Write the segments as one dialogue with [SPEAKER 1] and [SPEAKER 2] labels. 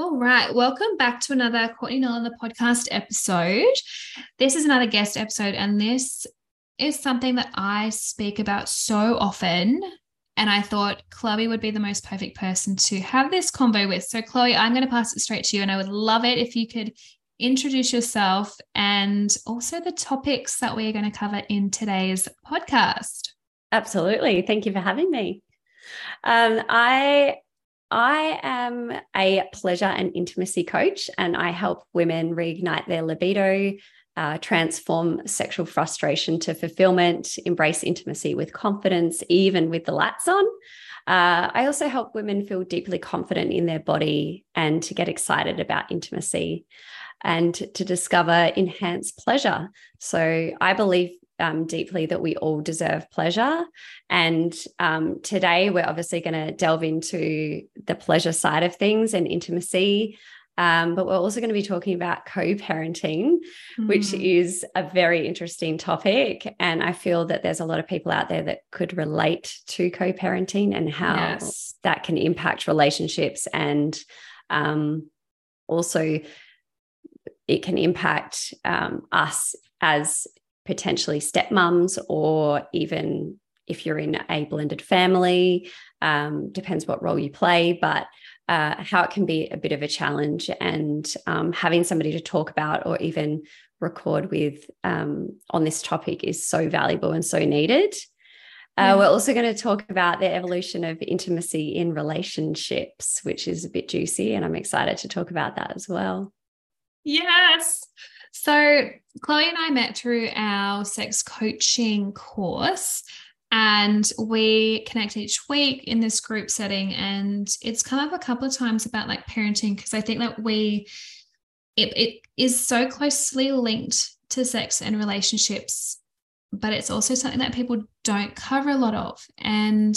[SPEAKER 1] All right. Welcome back to another Courtney Nolan the podcast episode. This is another guest episode, and this is something that I speak about so often. And I thought Chloe would be the most perfect person to have this convo with. So, Chloe, I'm going to pass it straight to you. And I would love it if you could introduce yourself and also the topics that we're going to cover in today's podcast.
[SPEAKER 2] Absolutely. Thank you for having me. Um, I I am a pleasure and intimacy coach, and I help women reignite their libido, uh, transform sexual frustration to fulfillment, embrace intimacy with confidence, even with the lats on. Uh, I also help women feel deeply confident in their body and to get excited about intimacy and to discover enhanced pleasure. So I believe um, deeply that we all deserve pleasure. And um, today we're obviously going to delve into the pleasure side of things and intimacy. Um, but we're also going to be talking about co parenting, mm. which is a very interesting topic. And I feel that there's a lot of people out there that could relate to co parenting and how yes. that can impact relationships and um, also it can impact um, us as potentially stepmoms or even if you're in a blended family, um, depends what role you play, but uh, how it can be a bit of a challenge and um, having somebody to talk about or even record with um, on this topic is so valuable and so needed. Uh, We're also going to talk about the evolution of intimacy in relationships, which is a bit juicy, and I'm excited to talk about that as well.
[SPEAKER 1] Yes. So, Chloe and I met through our sex coaching course, and we connect each week in this group setting. And it's come up a couple of times about like parenting because I think that we, it, it is so closely linked to sex and relationships, but it's also something that people don't cover a lot of. And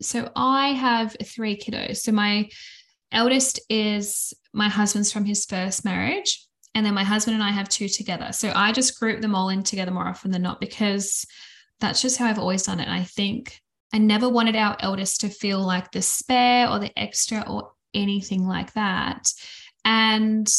[SPEAKER 1] so I have three kiddos. So my eldest is my husband's from his first marriage. And then my husband and I have two together. So I just group them all in together more often than not because that's just how I've always done it. And I think I never wanted our eldest to feel like the spare or the extra or anything like that. And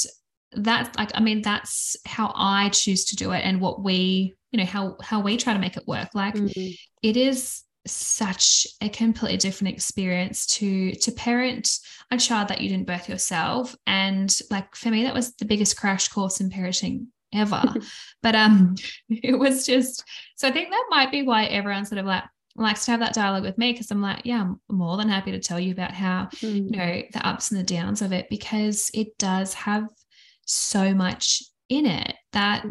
[SPEAKER 1] that's like, I mean, that's how I choose to do it and what we, you know, how how we try to make it work. Like mm-hmm. it is such a completely different experience to to parent a child that you didn't birth yourself. And like for me that was the biggest crash course in parenting ever. But um it was just so i think that might be why everyone sort of like likes to have that dialogue with me because i'm like yeah i'm more than happy to tell you about how mm. you know the ups and the downs of it because it does have so much in it that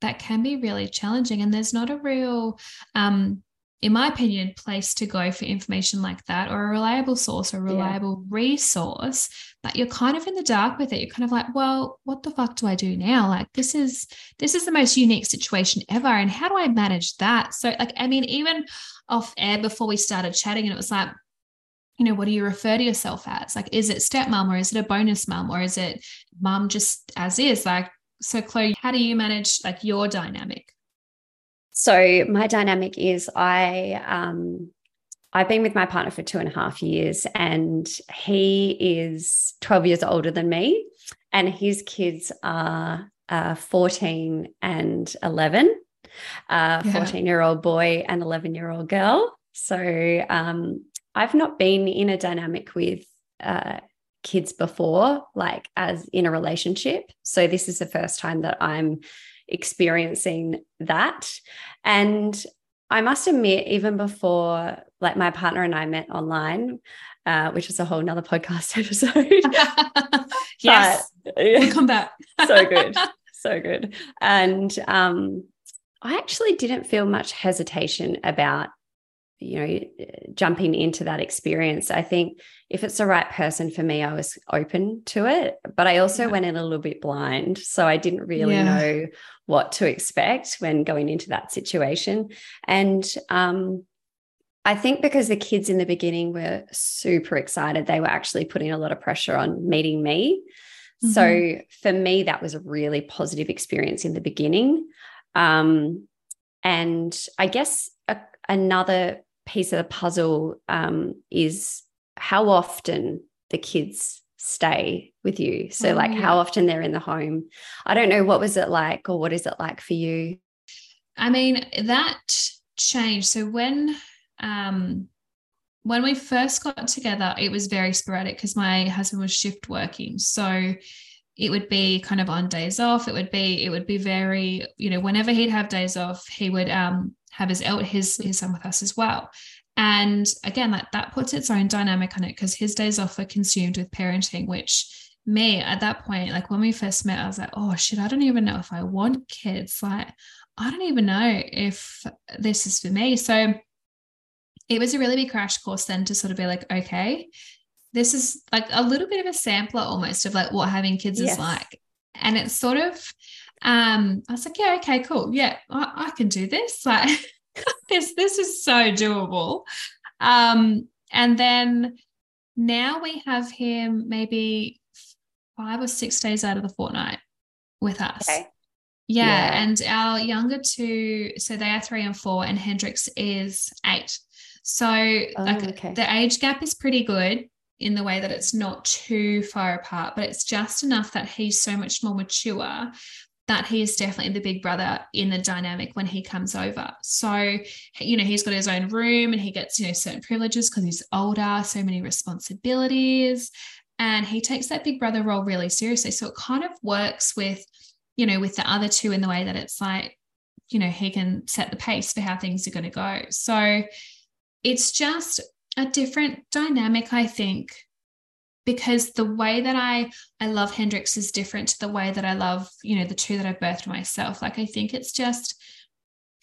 [SPEAKER 1] that can be really challenging. And there's not a real um in my opinion, place to go for information like that or a reliable source or a reliable yeah. resource, but you're kind of in the dark with it. You're kind of like, well, what the fuck do I do now? Like this is this is the most unique situation ever. And how do I manage that? So, like, I mean, even off air before we started chatting, and it was like, you know, what do you refer to yourself as? Like, is it stepmom or is it a bonus mom or is it mom just as is? Like, so Chloe, how do you manage like your dynamic?
[SPEAKER 2] So my dynamic is I um, I've been with my partner for two and a half years, and he is 12 years older than me, and his kids are uh, 14 and 11, uh, 14 year old boy and 11 year old girl. So um, I've not been in a dynamic with uh, kids before, like as in a relationship. So this is the first time that I'm experiencing that. And I must admit, even before like my partner and I met online, uh, which is a whole nother podcast episode.
[SPEAKER 1] yes. But, we'll come back.
[SPEAKER 2] so good. So good. And um, I actually didn't feel much hesitation about you know jumping into that experience i think if it's the right person for me i was open to it but i also yeah. went in a little bit blind so i didn't really yeah. know what to expect when going into that situation and um, i think because the kids in the beginning were super excited they were actually putting a lot of pressure on meeting me mm-hmm. so for me that was a really positive experience in the beginning um, and i guess a, another piece of the puzzle um, is how often the kids stay with you. So,
[SPEAKER 1] Oh,
[SPEAKER 2] like, how often they're in the home. I don't know what was it like, or what is it like for you?
[SPEAKER 1] I mean, that changed. So when um when we first got together, it was very sporadic because my husband was shift working. So it would be kind of on days off. It would be, it would be very, you know, whenever he'd have days off, he would um have his el- his his son with us as well. And again, that that puts its own dynamic on it because his days off are consumed with parenting, which me at that point, like when we first met, I was like, oh shit, I don't even know if I want kids. Like, I don't even know if this is for me. So it was a really big crash course then to sort of be like, okay, this is like a little bit of a sampler almost of like what having kids
[SPEAKER 2] Yes.
[SPEAKER 1] is like. And it's sort of, um, I was like, yeah, okay, cool. Yeah, I, I can do this. Like this, this is so doable. Um, and then now we have him maybe five or six days out of the fortnight with us.
[SPEAKER 2] Okay.
[SPEAKER 1] Yeah,
[SPEAKER 2] Yeah.
[SPEAKER 1] and our younger two, so they are three and four, and Hendrix is eight. So like
[SPEAKER 2] Oh, okay.
[SPEAKER 1] the age gap is pretty good in the way that it's not too far apart, but it's just enough that he's so much more mature that he is definitely the big brother in the dynamic when he comes over. So, you know, he's got his own room and he gets, you know, certain privileges because he's older, so many responsibilities. And he takes that big brother role really seriously. So it kind of works with, you know, with the other two in the way that it's like, you know, he can set the pace for how things are going to go. So it's just a different dynamic, I think, because the way that I I love Hendrix is different to the way that I love, you know, the two that I've birthed myself. Like I think it's just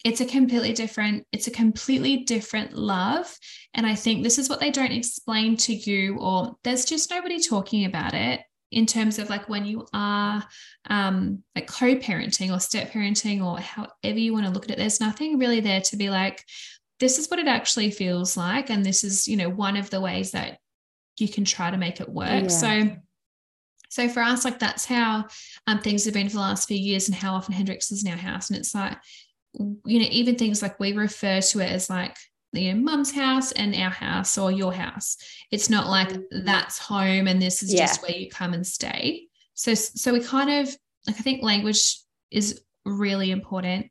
[SPEAKER 1] it's a completely different it's a completely different love and i think this is what they don't explain to you or there's just nobody talking about it in terms of like when you are um like co-parenting or step parenting or however you want to look at it there's nothing really there to be like this is what it actually feels like and this is you know one of the ways that you can try to make it work
[SPEAKER 2] Yeah.
[SPEAKER 1] so so for us like that's how um, things have been for the last few years and how often hendrix is in our house and it's like you know even things like we refer to it as like you know mum's house and our house or your house it's not like
[SPEAKER 2] Mhm.
[SPEAKER 1] that's home and this is
[SPEAKER 2] Yeah.
[SPEAKER 1] just where you come and stay so so we kind of like i think language is really important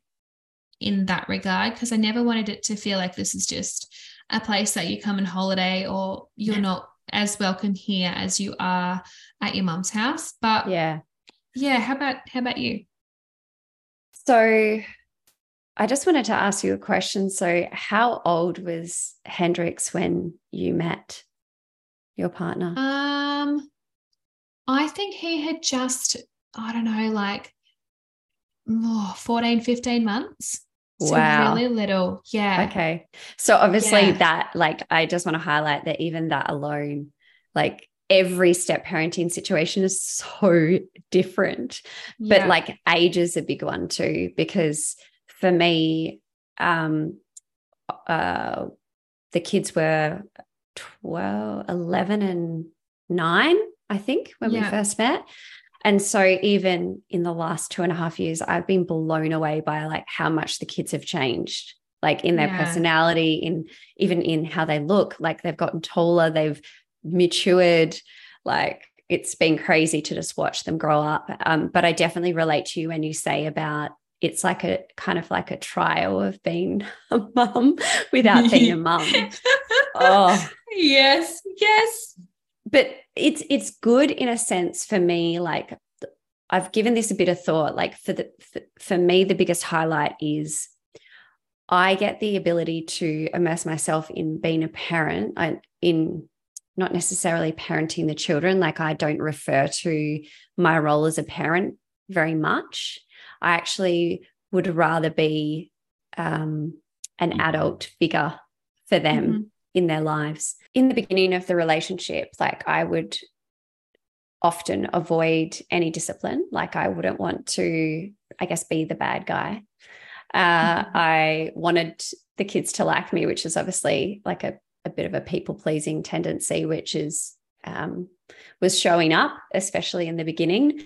[SPEAKER 1] in that regard because i never wanted it to feel like this is just a place that you come and holiday or you're
[SPEAKER 2] Yeah.
[SPEAKER 1] not as welcome here as you are at your mum's house but
[SPEAKER 2] Yeah.
[SPEAKER 1] yeah how about how about you
[SPEAKER 2] So I just wanted to ask you a question. So, how old was Hendrix when you met your partner?
[SPEAKER 1] Um, I think he had just, I don't know, like oh, 14, 15 months. So
[SPEAKER 2] Wow.
[SPEAKER 1] really little. Yeah.
[SPEAKER 2] Okay. So obviously
[SPEAKER 1] Yeah.
[SPEAKER 2] that like I just want to highlight that even that alone like every step parenting situation is so different. But like age is a big one too because for me um uh the kids were 12 11 and 9 I think when we first met. And so even in the last two and a half years, I've been blown away by like how much the kids have changed, like in their
[SPEAKER 1] Yeah.
[SPEAKER 2] personality, in even in how they look, like they've gotten taller, they've matured, like it's been crazy to just watch them grow up. Um, but I definitely relate to you when you say about it's like a kind of like a trial of being a mum without being a mum. Oh,
[SPEAKER 1] yes. Yes.
[SPEAKER 2] But it's it's good in a sense for me like i've given this a bit of thought like for the for, for me the biggest highlight is i get the ability to immerse myself in being a parent I, in not necessarily parenting the children like i don't refer to my role as a parent very much i actually would rather be um, an adult figure for them
[SPEAKER 1] Mhm.
[SPEAKER 2] In their lives. In the beginning of the relationship, like I would often avoid any discipline. Like I wouldn't want to, I guess, be the bad guy. Uh,
[SPEAKER 1] Mhm.
[SPEAKER 2] I wanted the kids to like me, which is obviously like a, a bit of a people pleasing tendency, which is um, was showing up, especially in the beginning.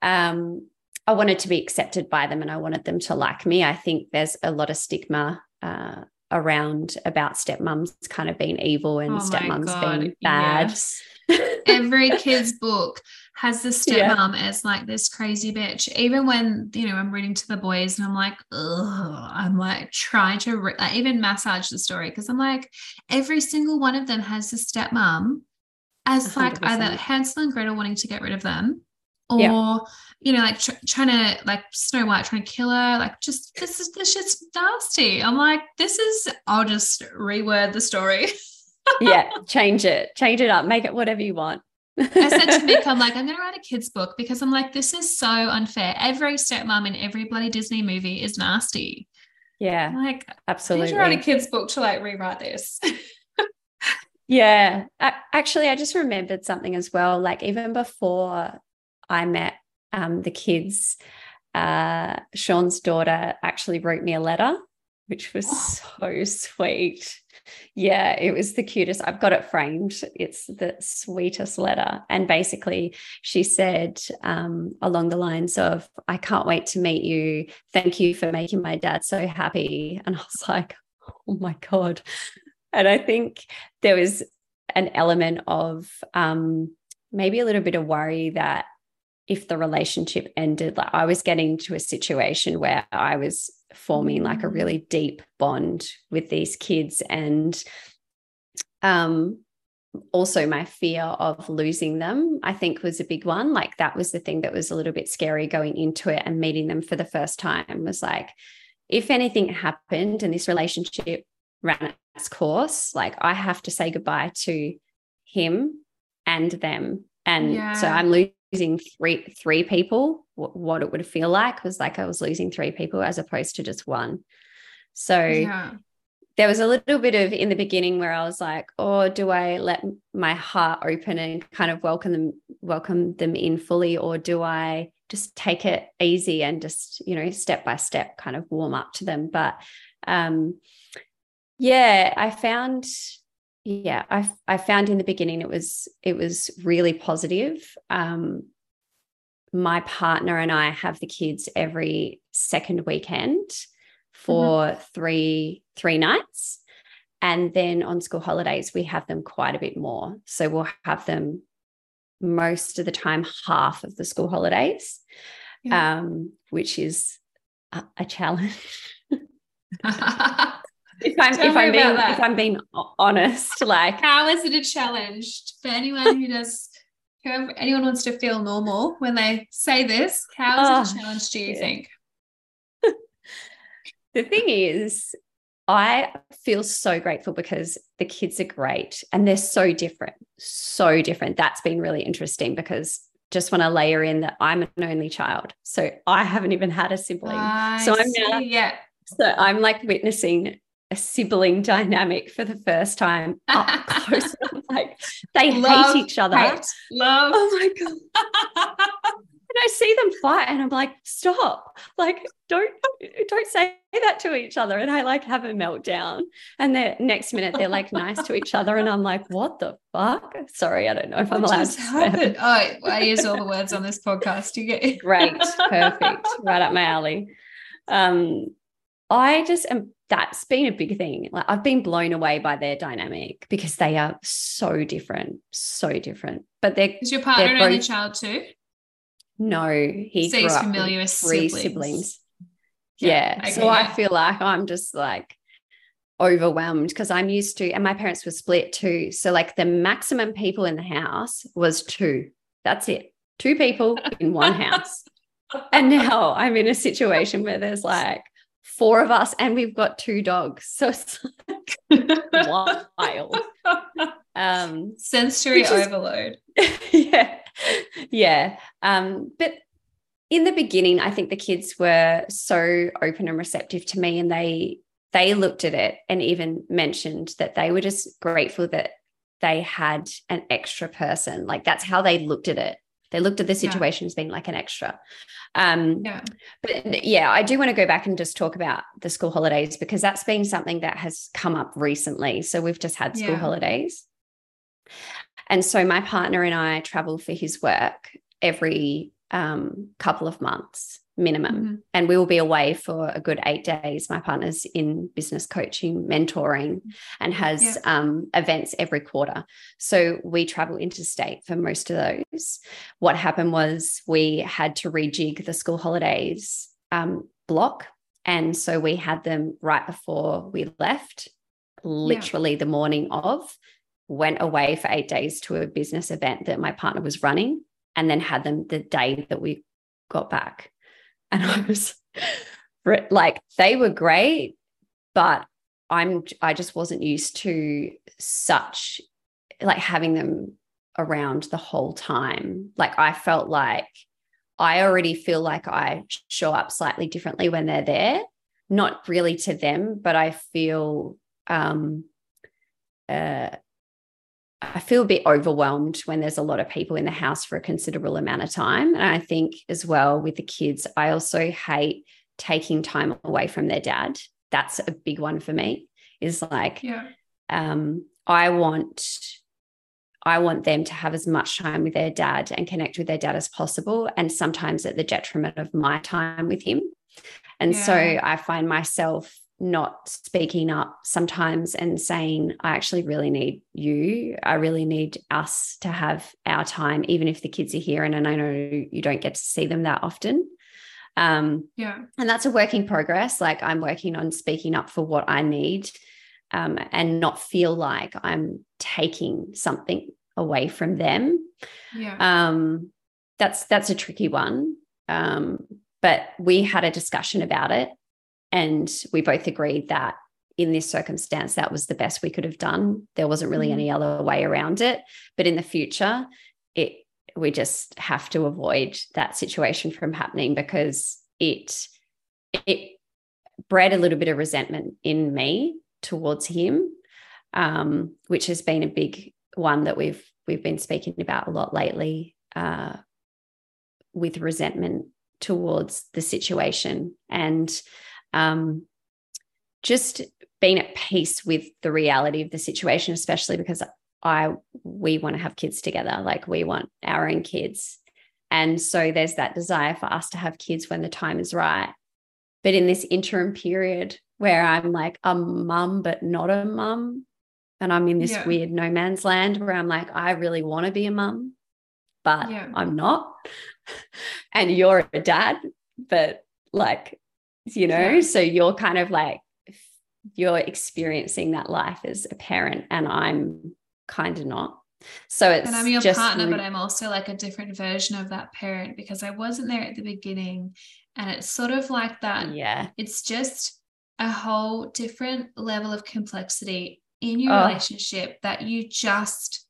[SPEAKER 2] Um, I wanted to be accepted by them and I wanted them to like me. I think there's a lot of stigma uh, around about stepmoms kind of being evil and
[SPEAKER 1] Oh
[SPEAKER 2] being bad.
[SPEAKER 1] yes. every kid's book has the stepmom yeah. as like this crazy bitch. Even when you know I'm reading to the boys and I'm like, ugh, I'm like trying to re- even massage the story because I'm like, every single one of them has the stepmom as 100%. like either Hansel and Gretel wanting to get rid of them, or yeah. you know, like tr- trying to like Snow White trying to kill her. Like, just this is this shit's nasty. I'm like, this is. I'll just reword the story.
[SPEAKER 2] yeah, change it, change it up, make it whatever you want.
[SPEAKER 1] I said to Mick, I'm like, I'm going to write a kid's book because I'm like, this is so unfair. Every stepmom in every bloody Disney movie is nasty.
[SPEAKER 2] Yeah,
[SPEAKER 1] I'm like
[SPEAKER 2] absolutely.
[SPEAKER 1] I write a kid's book to like rewrite this.
[SPEAKER 2] yeah, actually, I just remembered something as well. Like even before I met um, the kids, uh, Sean's daughter actually wrote me a letter, which was oh. so sweet. Yeah, it was the cutest. I've got it framed. It's the sweetest letter. And basically, she said um, along the lines of, I can't wait to meet you. Thank you for making my dad so happy. And I was like, oh my God. And I think there was an element of um, maybe a little bit of worry that if the relationship ended, like I was getting to a situation where I was forming like a really deep bond with these kids and um also my fear of losing them i think was a big one like that was the thing that was a little bit scary going into it and meeting them for the first time was like if anything happened and this relationship ran its course like i have to say goodbye to him and them and yeah. so i'm losing three three people what it would feel like was like I was losing three people as opposed to just one. So yeah. there was a little bit of in the beginning where I was like, oh, do I let my heart open and kind of welcome them, welcome them in fully, or do I just take it easy and just, you know, step by step kind of warm up to them? But um yeah, I found yeah, I I found in the beginning it was it was really positive. Um my partner and I have the kids every second weekend for mm-hmm. three three nights and then on school holidays we have them quite a bit more so we'll have them most of the time half of the school holidays yeah. um, which is a, a challenge if I'm if I'm being if I'm being honest, like
[SPEAKER 1] how is it a challenge for anyone who does whoever anyone wants to feel normal when they say this, how is oh, it a ah, challenge do you think?
[SPEAKER 2] the thing is, I feel so grateful because the kids are great and they're so different, so different. That's been really interesting because just want to layer in that I'm an only child. So I haven't even had a sibling. I so I'm now,
[SPEAKER 1] yeah.
[SPEAKER 2] So I'm like witnessing a sibling dynamic for the first time up close. like they Love, hate each other. Hate,
[SPEAKER 1] love.
[SPEAKER 2] Oh my god. and I see them fight and I'm like, stop. Like, don't don't say that to each other. And I like have a meltdown. And the next minute they're like nice to each other. And I'm like, what the fuck? Sorry, I don't know if what I'm allowed to
[SPEAKER 1] happen? Oh, I use all the words on this podcast. You get
[SPEAKER 2] great, perfect. Right up my alley. Um, I just am that's been a big thing. Like I've been blown away by their dynamic because they are so different, so different. But they're
[SPEAKER 1] is your partner an only child too?
[SPEAKER 2] No, he
[SPEAKER 1] so he's familiar with three siblings.
[SPEAKER 2] siblings. Yeah, yeah. so I feel like I'm just like overwhelmed because I'm used to, and my parents were split too. So like the maximum people in the house was two. That's it, two people in one house. And now I'm in a situation where there's like four of us and we've got two dogs. So it's like wild.
[SPEAKER 1] Um, Sensory overload.
[SPEAKER 2] yeah. Yeah. Um, but in the beginning, I think the kids were so open and receptive to me and they they looked at it and even mentioned that they were just grateful that they had an extra person. Like that's how they looked at it. They looked at the situation yeah. as being like an extra. Um, yeah. But yeah, I do want to go back and just talk about the school holidays because that's been something that has come up recently. So we've just had school yeah. holidays. And so my partner and I travel for his work every um, couple of months. Minimum. Mm-hmm. And we will be away for a good eight days. My partner's in business coaching, mentoring, and has yeah. um, events every quarter. So we travel interstate for most of those. What happened was we had to rejig the school holidays um, block. And so we had them right before we left, literally yeah. the morning of, went away for eight days to a business event that my partner was running, and then had them the day that we got back. And I was like, they were great, but I'm, I just wasn't used to such like having them around the whole time. Like, I felt like I already feel like I show up slightly differently when they're there, not really to them, but I feel, um, uh, I feel a bit overwhelmed when there's a lot of people in the house for a considerable amount of time. And I think as well with the kids, I also hate taking time away from their dad. That's a big one for me. Is like, yeah. um, I want I want them to have as much time with their dad and connect with their dad as possible. And sometimes at the detriment of my time with him. And yeah. so I find myself not speaking up sometimes and saying, I actually really need you. I really need us to have our time, even if the kids are here. And I know you don't get to see them that often. Um, yeah. And that's a work in progress. Like I'm working on speaking up for what I need um, and not feel like I'm taking something away from them. Yeah. Um, that's that's a tricky one. Um, but we had a discussion about it and we both agreed that in this circumstance, that was the best we could have done. There wasn't really mm-hmm. any other way around it. But in the future, it we just have to avoid that situation from happening because it it bred a little bit of resentment in me towards him, um, which has been a big one that we've we've been speaking about a lot lately uh, with resentment towards the situation and um, just being at peace with the reality of the situation, especially because I we want to have kids together, like we want our own kids. And so there's that desire for us to have kids when the time is right. But in this interim period where I'm like a mum, but not a mum, and I'm in this yeah. weird no man's land where I'm like, I really want to be a mum, but yeah. I'm not. and you're a dad, but like you know? Yeah. so you're kind of like you're experiencing that life as a parent and i'm kind of not. So it's
[SPEAKER 1] and i'm your partner but i'm also like a different version of that parent because i wasn't there at the beginning. And it's sort of like that.
[SPEAKER 2] Yeah.
[SPEAKER 1] It's just a whole different level of complexity in your oh. relationship that you just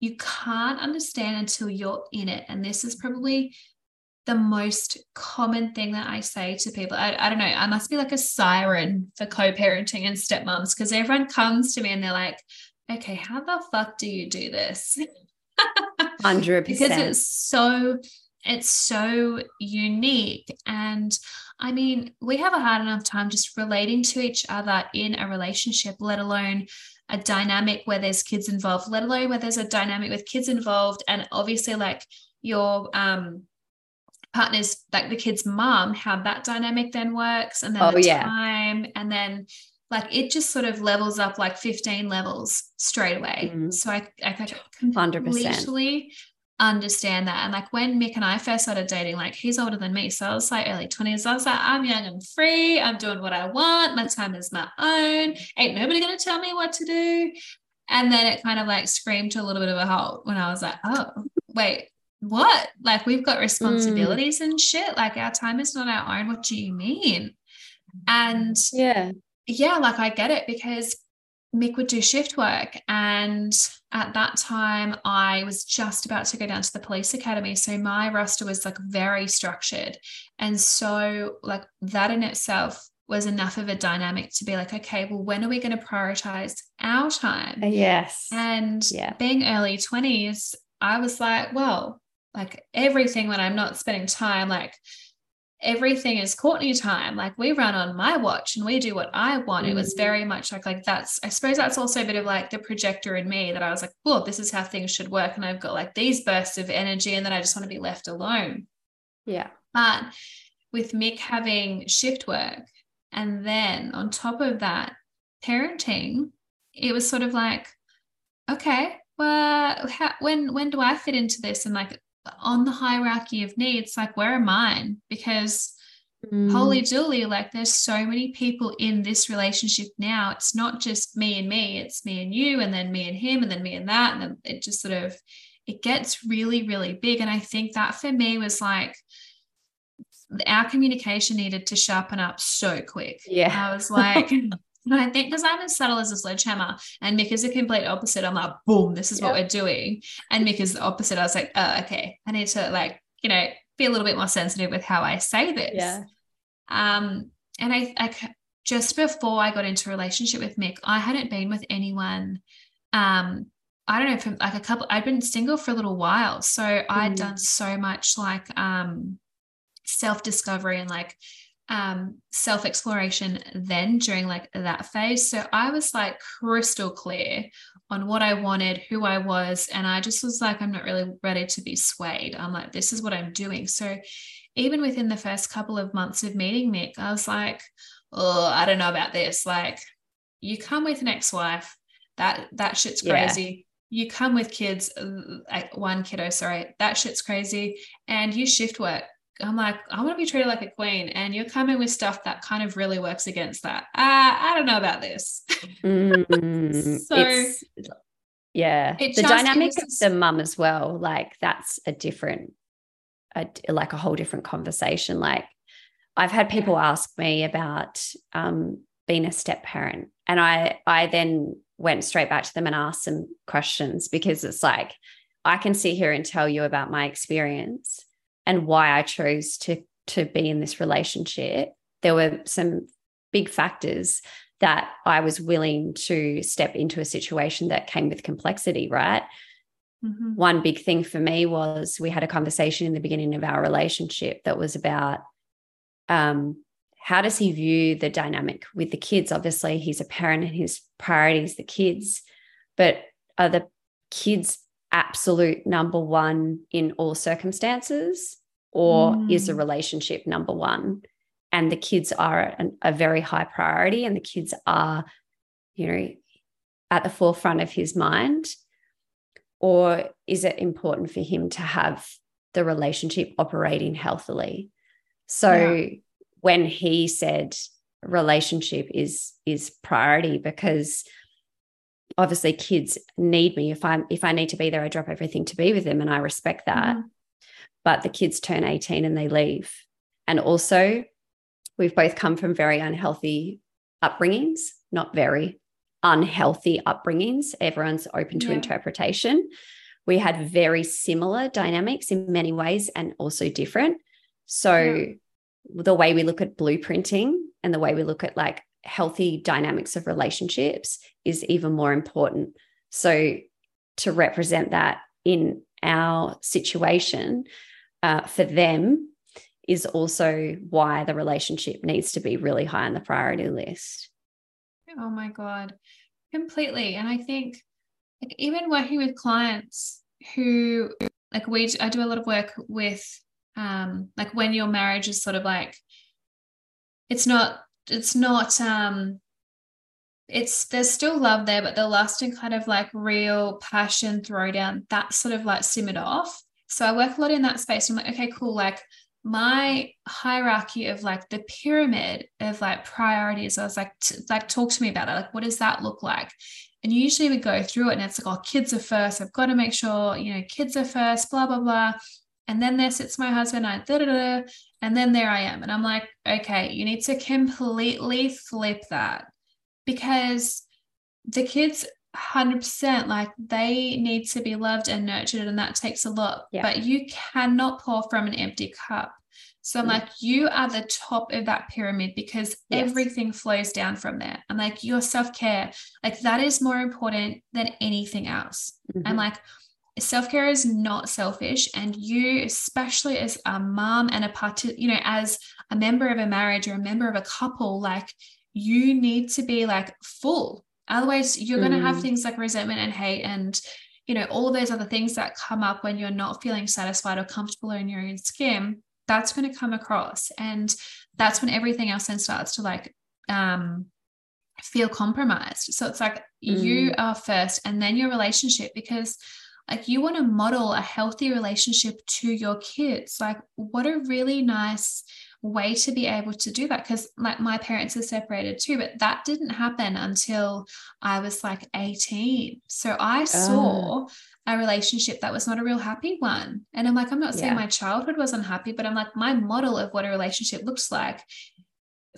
[SPEAKER 1] you can't understand until you're in it. And this is probably the most common thing that I say to people. I, I don't know, I must be like a siren for co parenting and stepmoms because everyone comes to me and they're like, okay, how the fuck do you do this?
[SPEAKER 2] 100%.
[SPEAKER 1] because it's so, it's so unique. And I mean, we have a hard enough time just relating to each other in a relationship, let alone a dynamic where there's kids involved, let alone where there's a dynamic with kids involved. And obviously, like, your um partner's like the kid's mom, how that dynamic then works, and then oh, the yeah. time, and then like it just sort of levels up like 15 levels straight away. Mm-hmm. So I, I completely 100%. understand that. And like when Mick and I first started dating, like he's older than me. So I was like early 20s. I was like, I'm young and free. I'm doing what I want. My time is my own. Ain't nobody gonna tell me what to do. And then it kind of like screamed to a little bit of a halt when I was like, oh, wait, what? Like we've got responsibilities mm. and shit. Like our time is not our own. What do you mean? And
[SPEAKER 2] yeah,
[SPEAKER 1] yeah, like I get it because Mick would do shift work. And at that time, I was just about to go down to the police academy. So my roster was like very structured. And so, like, that in itself was enough of a dynamic to be like, okay, well, when are we going to prioritize our time?
[SPEAKER 2] Yes.
[SPEAKER 1] And yeah. being early 20s, I was like, well, like everything when I'm not spending time, like everything is Courtney time. Like we run on my watch and we do what I want. Mm-hmm. It was mm. very much like like that's I suppose that's also a bit of like the projector in me that I was like, well, this is how things should work. And I've got like these bursts of energy and then I just want to be left alone.
[SPEAKER 2] Yeah.
[SPEAKER 1] But with Mick having shift work and then on top of that, parenting, it was sort of like, okay, well, how, when when do I fit into this? And like on the hierarchy of needs, like where am I? Because mm. holy dooly, like there's so many people in this relationship now. It's not just me and me, it's me and you, and then me and him, and then me and that. And then it just sort of it gets really, really big. And I think that for me was like our communication needed to sharpen up so quick.
[SPEAKER 2] Yeah.
[SPEAKER 1] I was like, and I think because I'm as subtle as a sledgehammer and Mick is the complete opposite. I'm like, boom, this is what we're doing. And Mick is the opposite. I was like, oh, okay. I need to like, you know, be a little bit more sensitive with how I say this.
[SPEAKER 2] Yeah.
[SPEAKER 1] Um, and I, I just before I got into a relationship with Mick, I hadn't been with anyone um I don't know, for like a couple, I'd been single for a little while. So mm. I'd done so much like um self discovery and like um, self exploration then during like that phase. So I was like crystal clear on what I wanted, who I was. And I just was like, I'm not really ready to be swayed. I'm like, this is what I'm doing. So even within the first couple of months of meeting Mick, I was like, oh, I don't know about this. Like, you come with an ex wife, that, that shit's crazy. Yeah. You come with kids, uh, one kiddo, sorry, that shit's crazy. And you shift work I'm like, I want to be treated like a queen. And you're coming with stuff that kind of really works against that. Uh, I don't know about this.
[SPEAKER 2] Mm, so, yeah, the just, dynamic of the mum as well. Like, that's a different, a, like a whole different conversation. Like, I've had people ask me about um, being a step parent, and I, I then went straight back to them and asked some questions because it's like, I can sit here and tell you about my experience and why I chose to to be in this relationship, there were some big factors that I was willing to step into a situation that came with complexity, right? Mm-hmm. One big thing for me was we had a conversation in the beginning of our relationship that was about um, how does he view the dynamic with the kids? Obviously, he's a parent and his priority is the kids, but are the kids absolute number one in all circumstances? Or mm. is the relationship number one? And the kids are an, a very high priority, and the kids are, you know, at the forefront of his mind? Or is it important for him to have the relationship operating healthily? So yeah. when he said relationship is is priority because obviously kids need me if i'm if i need to be there i drop everything to be with them and i respect that mm. but the kids turn 18 and they leave and also we've both come from very unhealthy upbringings not very unhealthy upbringings everyone's open to yeah. interpretation we had very similar dynamics in many ways and also different so yeah. the way we look at blueprinting and the way we look at like healthy dynamics of relationships is even more important. So, to represent that in our situation uh, for them is also why the relationship needs to be really high on the priority list.
[SPEAKER 1] Oh my God, completely. And I think like, even working with clients who, like, we, I do a lot of work with, um, like, when your marriage is sort of like, it's not it's not um it's there's still love there, but the lust and kind of like real passion throwdown, that sort of like simmered off. So I work a lot in that space. I'm like, okay, cool. Like my hierarchy of like the pyramid of like priorities, I was like, t- like talk to me about it. Like, what does that look like? And usually we go through it and it's like, oh, kids are first. I've got to make sure, you know, kids are first, blah, blah, blah. And then there sits my husband, I da da da, and then there I am. And I'm like, okay, you need to completely flip that because the kids 100% like they need to be loved and nurtured and that takes a lot yeah. but you cannot pour from an empty cup so I'm like, you are the top of that pyramid because yes. everything flows down from there. I'm like, your self care, like that is more important than anything else. Mm-hmm. I'm like, self care is not selfish. And you, especially as a mom and a part, you know, as a member of a marriage or a member of a couple, like you need to be like full. Otherwise, you're mm. going to have things like resentment and hate and, you know, all of those other things that come up when you're not feeling satisfied or comfortable in your own skin. that's going to come across and that's when everything else then starts to like um feel compromised so it's like mm. you are first and then your relationship because like you want to model a healthy relationship to your kids like what a really nice way to be able to do that because like my parents are separated too but that didn't happen until i was like 18 so i ah. saw oh. a relationship that was not a real happy one and i'm like i'm not saying yeah. my childhood was unhappy but i'm like my model of what a relationship looks like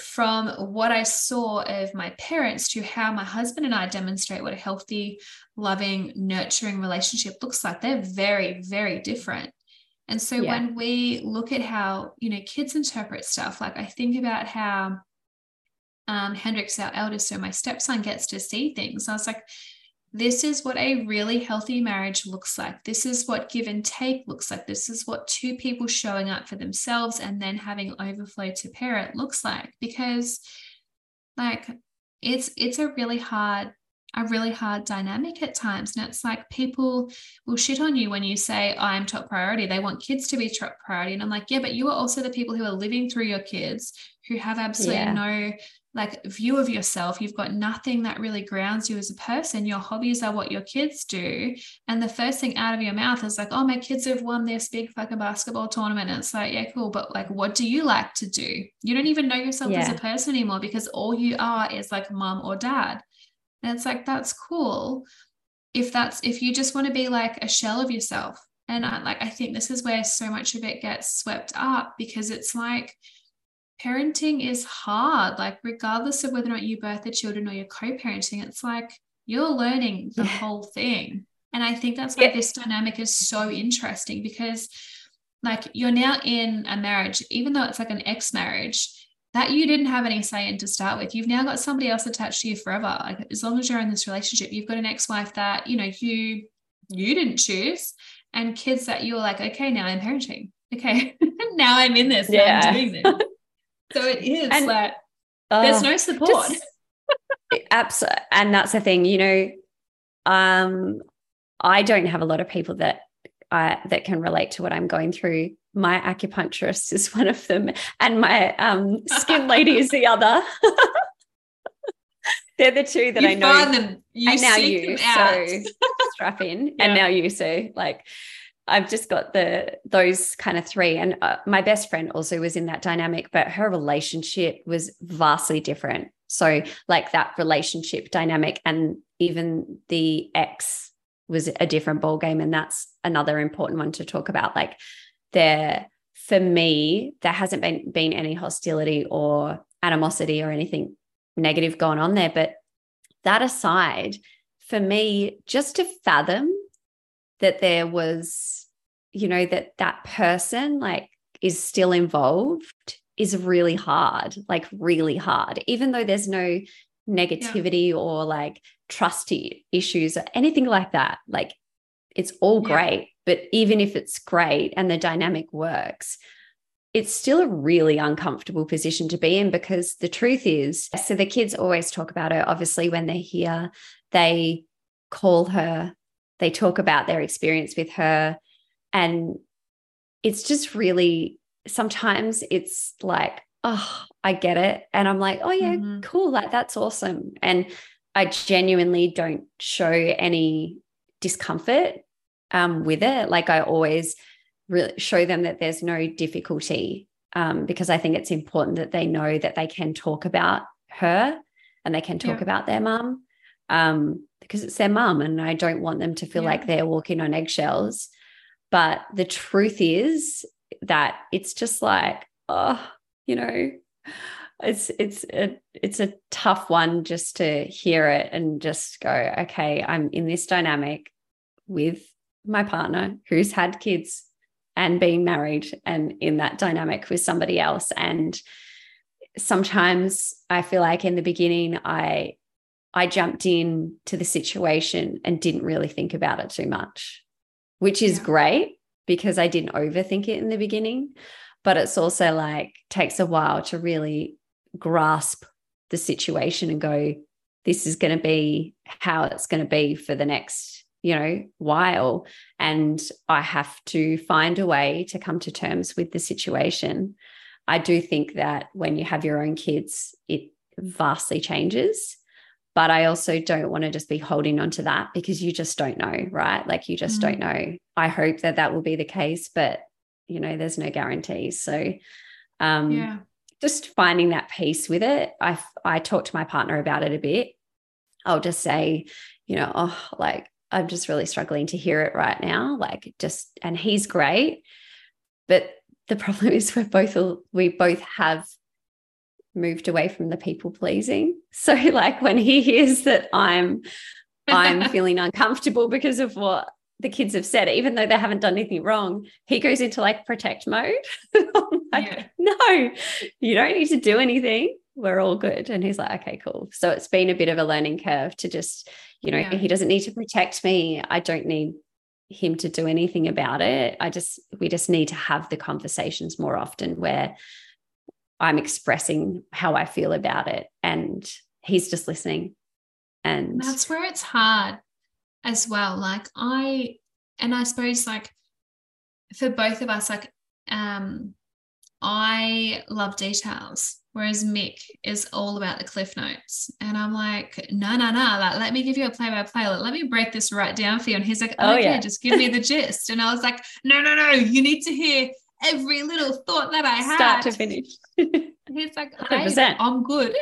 [SPEAKER 1] from what I saw of my parents to how my husband and I demonstrate what a healthy, loving, nurturing relationship looks like, they're very, very different. And so yeah. when we look at how, you know, kids interpret stuff, like I think about how um, Hendrix, our eldest, so my stepson gets to see things. I was like, this is what a really healthy marriage looks like. This is what give and take looks like. This is what two people showing up for themselves and then having overflow to parent looks like. Because like it's it's a really hard a really hard dynamic at times. And it's like people will shit on you when you say, I'm top priority. They want kids to be top priority. And I'm like, yeah, but you are also the people who are living through your kids who have absolutely yeah. no like view of yourself. You've got nothing that really grounds you as a person. Your hobbies are what your kids do. And the first thing out of your mouth is like, oh, my kids have won this big fucking basketball tournament. And it's like, yeah, cool. But like, what do you like to do? You don't even know yourself yeah. as a person anymore because all you are is like mom or dad. And it's like, that's cool. If that's, if you just want to be like a shell of yourself. And I like, I think this is where so much of it gets swept up because it's like, parenting is hard. Like, regardless of whether or not you birth the children or you're co parenting, it's like you're learning the yeah. whole thing. And I think that's why yeah. this dynamic is so interesting because, like, you're now in a marriage, even though it's like an ex marriage, that you didn't have any say in to start with. You've now got somebody else attached to you forever. Like as long as you're in this relationship, you've got an ex-wife that, you know, you you didn't choose and kids that you're like, okay, now I'm parenting. Okay, now I'm in this. Yeah. I'm doing this. So it is and, like uh, there's no support.
[SPEAKER 2] absolutely. And that's the thing, you know, um, I don't have a lot of people that I, that can relate to what I'm going through my acupuncturist is one of them, and my um, skin lady is the other. They're the two that
[SPEAKER 1] you
[SPEAKER 2] I know.
[SPEAKER 1] Find them. You
[SPEAKER 2] and now you, so strap in, yeah. and now you, so like I've just got the those kind of three. And uh, my best friend also was in that dynamic, but her relationship was vastly different. So like that relationship dynamic, and even the ex was a different ball game, and that's another important one to talk about. Like there for me there hasn't been been any hostility or animosity or anything negative going on there but that aside for me just to fathom that there was you know that that person like is still involved is really hard like really hard even though there's no negativity yeah. or like trusty issues or anything like that like it's all yeah. great but even if it's great and the dynamic works, it's still a really uncomfortable position to be in because the truth is so the kids always talk about her. Obviously, when they're here, they call her, they talk about their experience with her. And it's just really sometimes it's like, oh, I get it. And I'm like, oh, yeah, mm-hmm. cool. Like, that's awesome. And I genuinely don't show any discomfort um, with it. Like I always really show them that there's no difficulty um, because I think it's important that they know that they can talk about her and they can talk yeah. about their mum um, because it's their mum and I don't want them to feel yeah. like they're walking on eggshells. But the truth is that it's just like, oh, you know, it's it's a it's a tough one just to hear it and just go, okay, I'm in this dynamic with my partner who's had kids and being married and in that dynamic with somebody else. And sometimes I feel like in the beginning, I I jumped in to the situation and didn't really think about it too much, which is yeah. great because I didn't overthink it in the beginning. But it's also like takes a while to really grasp the situation and go, this is going to be how it's going to be for the next you know, while. And I have to find a way to come to terms with the situation. I do think that when you have your own kids, it vastly changes. But I also don't want to just be holding on to that because you just don't know, right? Like you just mm. don't know. I hope that that will be the case, but you know, there's no guarantees. So, um, yeah, just finding that peace with it. I I talked to my partner about it a bit. I'll just say, you know, oh, like I'm just really struggling to hear it right now. Like just, and he's great, but the problem is we're both we both have moved away from the people pleasing. So like when he hears that I'm I'm feeling uncomfortable because of what the kids have said, even though they haven't done anything wrong, he goes into like protect mode. like, yeah. no, you don't need to do anything. We're all good. And he's like, okay, cool. So it's been a bit of a learning curve to just, you know, yeah. he doesn't need to protect me. I don't need him to do anything about it. I just, we just need to have the conversations more often where I'm expressing how I feel about it and he's just listening. And
[SPEAKER 1] that's where it's hard as well. Like I, and I suppose like for both of us, like um, I love details, whereas Mick is all about the cliff notes. And I'm like, no, no, no, like let me give you a play by play. Like, let me break this right down for you. And he's like, oh, okay, yeah. just give me the gist. And I was like, no, no, no, you need to hear every little thought that I had.
[SPEAKER 2] Start to finish.
[SPEAKER 1] He's like, hey, I'm good.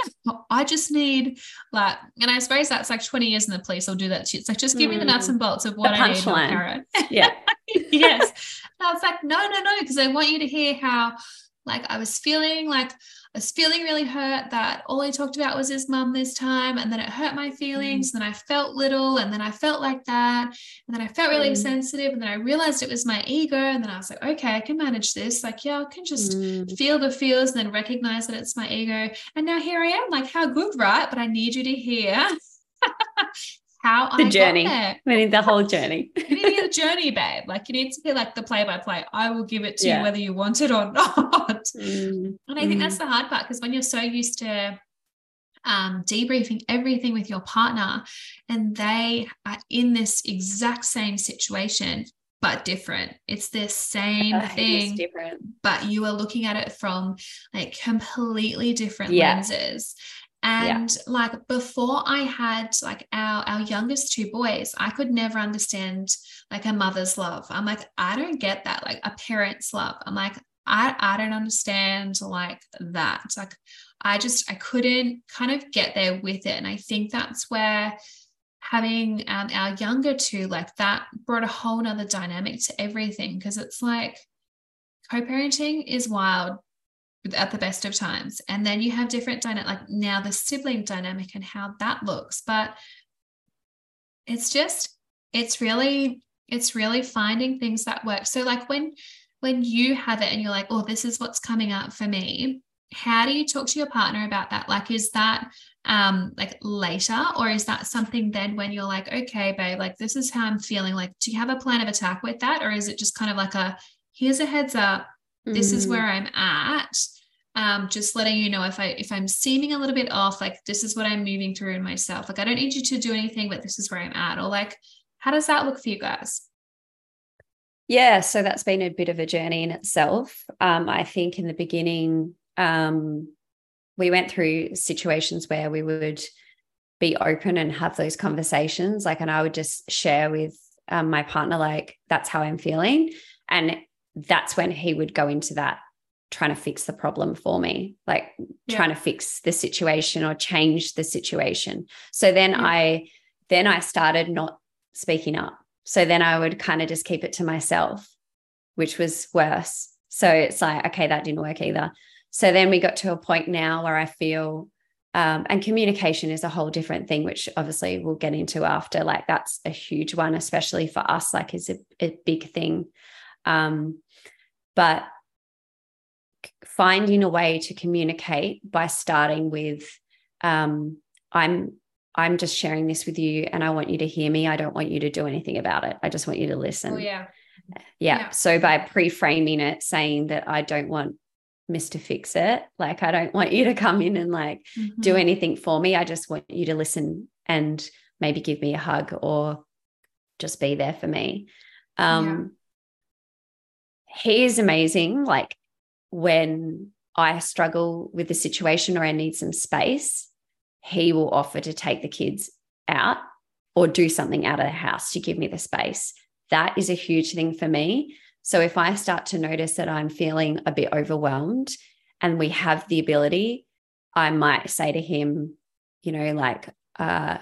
[SPEAKER 1] I just need like, and I suppose that's like 20 years in the police. I'll do that you. It's like, just give mm. me the nuts and bolts of what I need, Karen.
[SPEAKER 2] Yeah.
[SPEAKER 1] yes. I was like, no, no, no, because I want you to hear how like I was feeling like I was feeling really hurt that all he talked about was his mum this time. And then it hurt my feelings. Mm. And then I felt little. And then I felt like that. And then I felt really mm. sensitive. And then I realized it was my ego. And then I was like, okay, I can manage this. Like, yeah, I can just mm. feel the feels and then recognize that it's my ego. And now here I am, like, how good, right? But I need you to hear how
[SPEAKER 2] the I journey. I mean, the whole journey.
[SPEAKER 1] you need the journey, babe. Like you need to be like the play by play. I will give it to yeah. you whether you want it or not. Mm. And I think mm. that's the hard part because when you're so used to um, debriefing everything with your partner and they are in this exact same situation but different. It's the same uh, thing, but you are looking at it from like completely different yeah. lenses. And yeah. like before I had like our our youngest two boys, I could never understand like a mother's love. I'm like, I don't get that, like a parent's love. I'm like, I, I don't understand like that. Like I just I couldn't kind of get there with it. And I think that's where having um, our younger two, like that brought a whole nother dynamic to everything. Cause it's like co-parenting is wild at the best of times. And then you have different dynamic, like now the sibling dynamic and how that looks. But it's just, it's really, it's really finding things that work. So like when when you have it and you're like, oh, this is what's coming up for me, how do you talk to your partner about that? Like, is that um like later or is that something then when you're like okay babe like this is how i'm feeling like do you have a plan of attack with that or is it just kind of like a here's a heads up this is where mm. i'm at. Um, just letting you know if i if i'm seeming a little bit off like this is what i'm moving through in myself. Like i don't need you to do anything but this is where i'm at. Or like how does that look for you guys?
[SPEAKER 2] Yeah so that's been a bit of a journey in itself. Um, i think in the beginning um, we went through situations where we would be open and have those conversations like and i would just share with um, my partner like that's how i'm feeling. And that's when he would go into that trying to fix the problem for me, like yeah. trying to fix the situation or change the situation. So then yeah. I then I started not speaking up. So then I would kind of just keep it to myself, which was worse. So it's like, okay, that didn't work either. So then we got to a point now where I feel, um, and communication is a whole different thing, which obviously we'll get into after. Like that's a huge one, especially for us, like is a, a big thing. Um, but finding a way to communicate by starting with um, i'm i'm just sharing this with you and i want you to hear me i don't want you to do anything about it i just want you to listen
[SPEAKER 1] oh, yeah.
[SPEAKER 2] yeah yeah so by pre-framing it saying that i don't want mr fix it like i don't want you to come in and like mm-hmm. do anything for me i just want you to listen and maybe give me a hug or just be there for me. Um, yeah. He is amazing. Like when I struggle with the situation or I need some space, he will offer to take the kids out or do something out of the house to give me the space. That is a huge thing for me. So if I start to notice that I'm feeling a bit overwhelmed and we have the ability, I might say to him, you know, like, uh,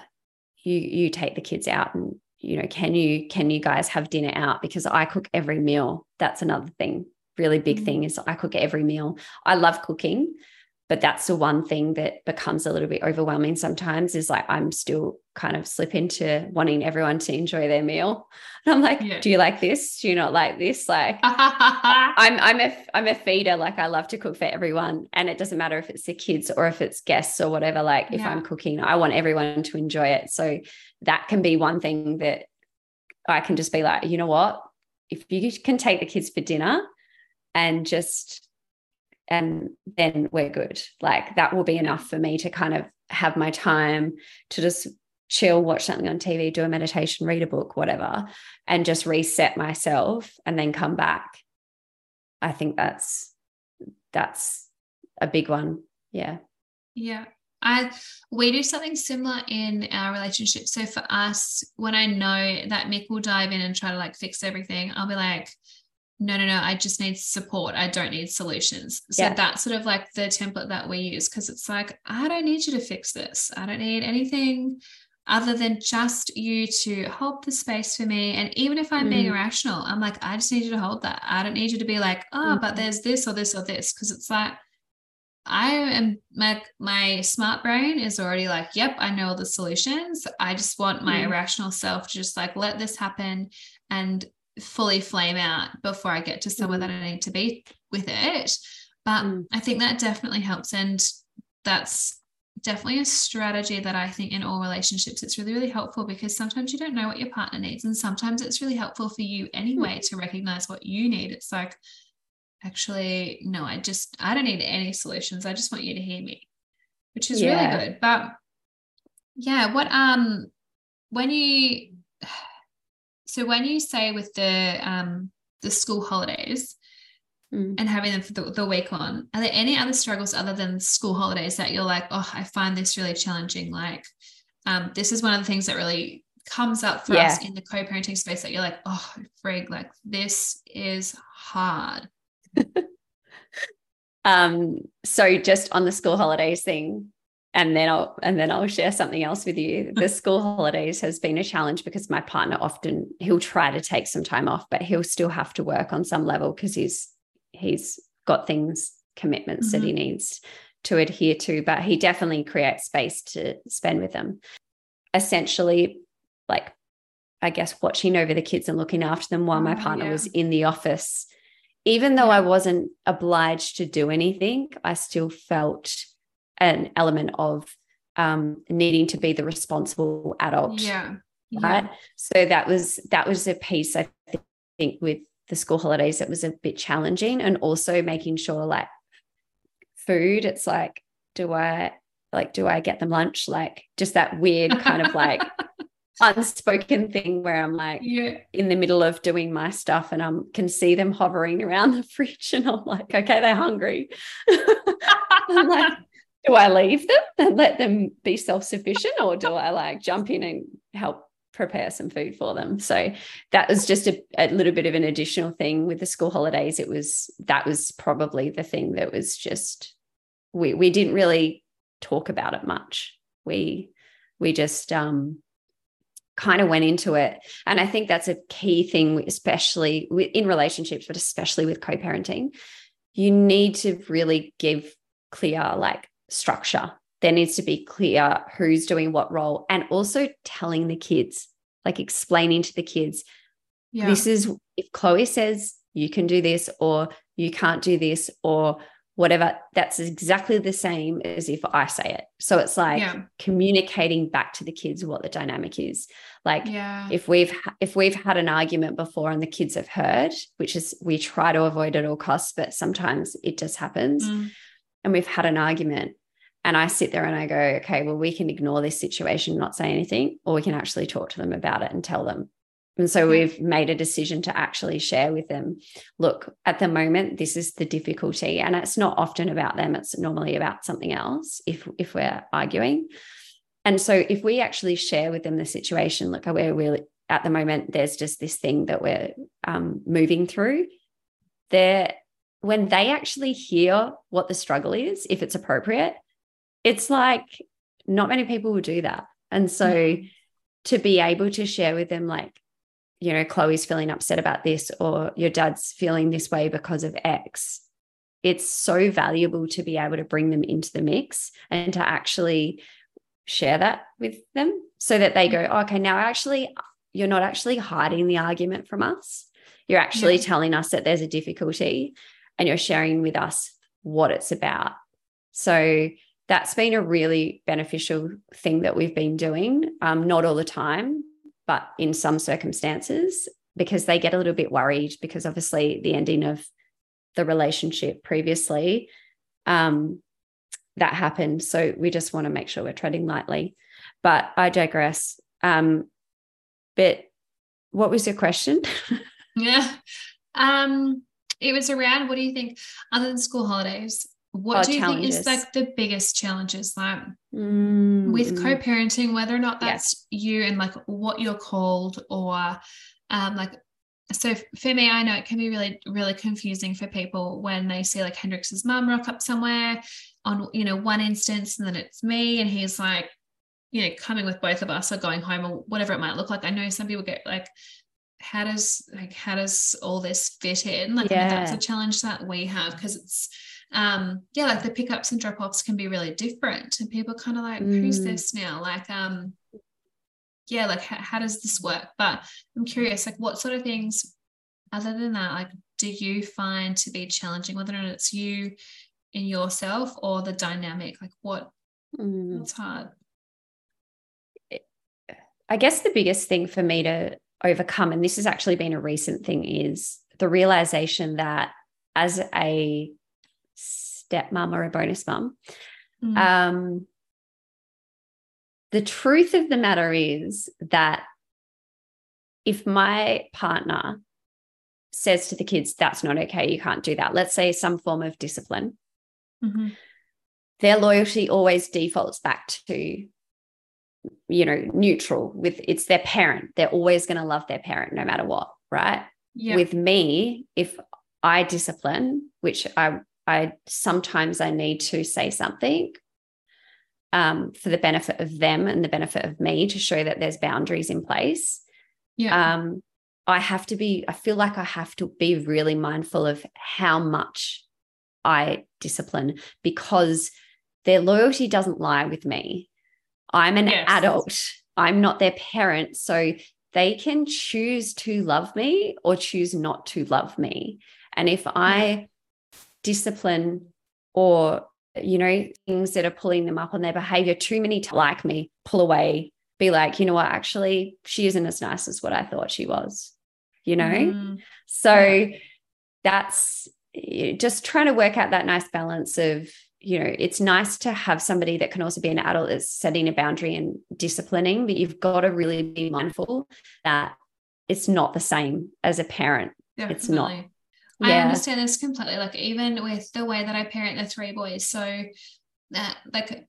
[SPEAKER 2] you you take the kids out and you know, can you can you guys have dinner out? Because I cook every meal. That's another thing. Really big mm-hmm. thing is I cook every meal. I love cooking, but that's the one thing that becomes a little bit overwhelming sometimes is like i'm still kind of slip into wanting everyone to enjoy their meal and i'm like yeah. do you like this do you not like this like i'm i'm a i'm a feeder like i love to cook for everyone and it doesn't matter if it's the kids or if it's guests or whatever like if i'm cooking i want everyone to enjoy it so that can be one thing that i can just be like you know what if you can take the kids for dinner and just and then we're good. Like that will be enough for me to kind of have my time to just chill, watch something on TV, do a meditation, read a book, whatever, and just reset myself and then come back. I think that's that's a big one. Yeah.
[SPEAKER 1] Yeah. I we do something similar in our relationship. So for us, when I know that Mick will dive in and try to like fix everything, I'll be like, no, no, no, I just need support. I don't need solutions. So yeah. that's sort of like the template that we use because it's like, I don't need you to fix this. I don't need anything other than just you to hold the space for me. And even if I'm mm. being irrational, I'm like, I just need you to hold that. I don't need you to be like, oh, mm. but there's this or this or this. Cause it's like, I am my my smart brain is already like, yep, I know all the solutions. I just want my mm. irrational self to just like let this happen and fully flame out before I get to somewhere mm. that I need to be with it. But mm. I think that definitely helps. And that's definitely a strategy that I think in all relationships it's really, really helpful because sometimes you don't know what your partner needs. And sometimes it's really helpful for you anyway mm. to recognize what you need. It's like, actually, no, I just, I don't need any solutions. I just want you to hear me, which is yeah. really good. But yeah, what, um, when you, so when you say with the um the school holidays mm. and having them for the, the week on, are there any other struggles other than school holidays that you're like, oh, I find this really challenging? Like, um, this is one of the things that really comes up for yeah. us in the co-parenting space that you're like, oh, frig, like this is hard.
[SPEAKER 2] um, so just on the school holidays thing, and then I'll and then I'll share something else with you. The school holidays has been a challenge because my partner often he'll try to take some time off, but he'll still have to work on some level because he's he's got things commitments mm-hmm. that he mm-hmm. needs to adhere to. But he definitely creates space to spend with them. Essentially, like I guess watching over the kids and looking after them while my oh, partner yeah. was in the office. Even though I wasn't obliged to do anything, I still felt an element of um, needing to be the responsible adult.
[SPEAKER 1] Yeah.
[SPEAKER 2] Right. Yeah. So that was that was a piece I think with the school holidays that was a bit challenging, and also making sure like food. It's like, do I like do I get them lunch? Like just that weird kind of like unspoken thing where I'm like yeah. in the middle of doing my stuff and I can see them hovering around the fridge and I'm like, okay, they're hungry. I'm like, do I leave them and let them be self sufficient, or do I like jump in and help prepare some food for them? So that was just a, a, little bit of an additional thing with the school holidays. It was that was probably the thing that was just we we didn't really talk about it much. We we just um kind of went into it and i think that's a key thing especially in relationships but especially with co-parenting you need to really give clear like structure. There needs to be clear who's doing what role and also telling the kids, like explaining to the kids, yeah. this is if Chloe says you can do this or you can't do this or whatever, that's exactly the same as if I say it. So it's like yeah. communicating back to the kids what the dynamic is. Like yeah. if we've if we've had an argument before and the kids have heard, which is we try to avoid at all costs, but sometimes it just happens. Mm. And we've had an argument and I sit there and I go, okay, well, we can ignore this situation, not say anything, or we can actually talk to them about it and tell them And so we've made a decision to actually share with them look, at the moment, this is the difficulty. And it's not often about them, it's normally about something else if, if we're arguing. And so if we actually share with them the situation, look, we're really at the moment, there's just this thing that we're um, moving through. There, when they actually hear what the struggle is, if it's appropriate, it's like not many people will do that. And so mm-hmm. to be able to share with them, like, you know, Chloe's feeling upset about this, or your dad's feeling this way because of X. It's so valuable to be able to bring them into the mix and to actually share that with them so that they go, okay, now actually, you're not actually hiding the argument from us. You're actually yeah. telling us that there's a difficulty and you're sharing with us what it's about. So that's been a really beneficial thing that we've been doing. Um, not all the time, but in some circumstances, because they get a little bit worried because obviously the ending of the relationship previously um, that happened. So we just want to make sure we're treading lightly. But I digress. Um, but what was your question?
[SPEAKER 1] yeah. Um, it was around what do you think, other than school holidays, what do you challenges. think is like the biggest challenges like mm. with co-parenting whether or not that's you and like what you're called or um like so for me i know it can be really really confusing for people when they see like hendrix's mum rock up somewhere on you know one instance and then it's me and he's like you know coming with both of us or going home or whatever it might look like i know some people get like how does like how does all this fit in like yeah. that's a challenge that we have because it's um yeah like the pickups and drop-offs can be really different and people kind of like mm. who's this now like um yeah like how, how does this work but i'm curious like what sort of things other than that like do you find to be challenging whether or not it's you in yourself or the dynamic like what mm. what's hard
[SPEAKER 2] i guess the biggest thing for me to overcome and this has actually been a recent thing is the realization that as a stepmom or a bonus mom mm. um, the truth of the matter is that if my partner says to the kids that's not okay you can't do that let's say some form of discipline mm-hmm. their loyalty always defaults back to you know neutral with it's their parent they're always going to love their parent no matter what right yeah. with me if i discipline which i i sometimes i need to say something um, for the benefit of them and the benefit of me to show that there's boundaries in place yeah um, i have to be i feel like i have to be really mindful of how much I discipline because their loyalty doesn't lie with me. I'm an yes. adult, I'm not their parent. So they can choose to love me or choose not to love me. And if I discipline or, you know, things that are pulling them up on their behavior too many to like me, pull away, be like, you know what, actually, she isn't as nice as what I thought she was, you know? Mm. So yeah. that's just trying to work out that nice balance of you know it's nice to have somebody that can also be an adult that's setting a boundary and disciplining but you've got to really be mindful that it's not the same as a parent Definitely. it's not
[SPEAKER 1] I understand this completely. Like even with the way that I parent the three boys, so that like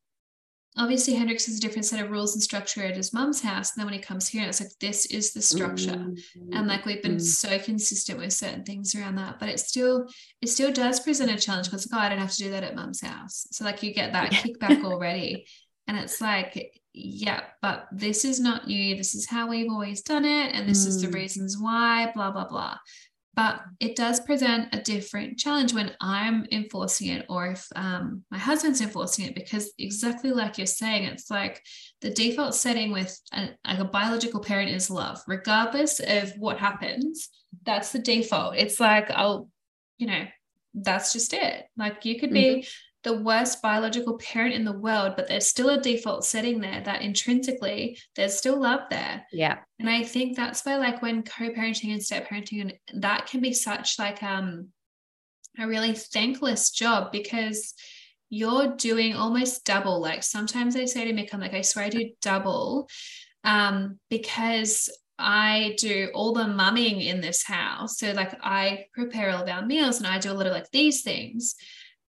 [SPEAKER 1] obviously Hendrix has a different set of rules and structure at his mum's house. And then when he comes here, it's like, this is the structure. Mm-hmm. And like we've been mm-hmm. so consistent with certain things around that. But it still, it still does present a challenge because like, oh, I don't have to do that at mum's house. So like you get that kickback already. And it's like, yeah, but this is not you. This is how we've always done it. And this mm. is the mm. reasons why, blah, blah, blah but it does present a different challenge when I'm enforcing it or if um, my husband's enforcing it because exactly like you're saying it's like the default setting with like a biological parent is love. Regardless of what happens that's the default. It's like I'll you know that's just it. Like you could be mm-hmm the worst biological parent in the world, but there's still a default setting there that intrinsically there's still love there.
[SPEAKER 2] Yeah.
[SPEAKER 1] And I think that's where like when co-parenting and step parenting and that can be such like um a really thankless job because you're doing almost double. Like sometimes they say to me, I'm like, I swear I do double um, because I do all the mumming in this house. So like I prepare all of our meals and I do a lot of like these things.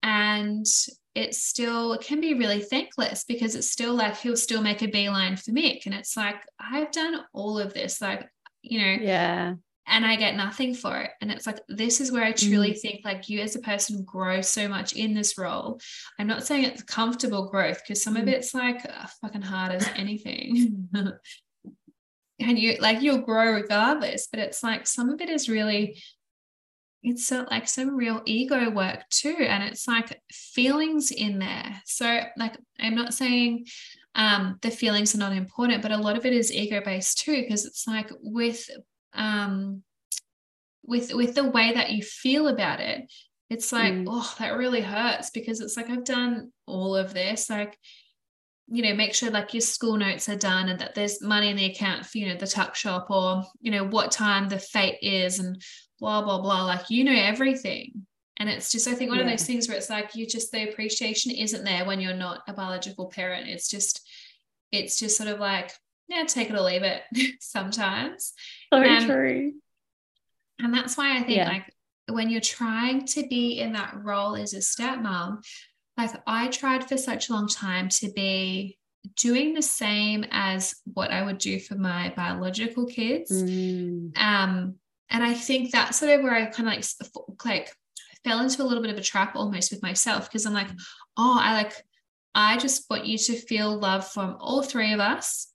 [SPEAKER 1] And it still it can be really thankless because it's still like he'll still make a beeline for Mick. And it's like, I've done all of this, like, you know,
[SPEAKER 2] yeah.
[SPEAKER 1] And I get nothing for it. And it's like, this is where I truly mm. think like you as a person grow so much in this role. I'm not saying it's comfortable growth because some mm. of it's like fucking hard as anything. and you like you'll grow regardless, but it's like some of it is really it's so, like some real ego work too and it's like feelings in there so like i'm not saying um the feelings are not important but a lot of it is ego based too because it's like with um with with the way that you feel about it it's like mm. oh that really hurts because it's like i've done all of this like you know make sure like your school notes are done and that there's money in the account for you know the tuck shop or you know what time the fete is and blah blah blah like you know everything and it's just i think one yeah. of those things where it's like you just the appreciation isn't there when you're not a biological parent it's just it's just sort of like yeah take it or leave it sometimes
[SPEAKER 2] so um, true
[SPEAKER 1] and that's why i think yeah. like when you're trying to be in that role as a stepmom like i tried for such a long time to be doing the same as what i would do for my biological kids mm. um and I think that's sort of where I kind of like like fell into a little bit of a trap almost with myself because I'm like, oh, I like I just want you to feel love from all three of us.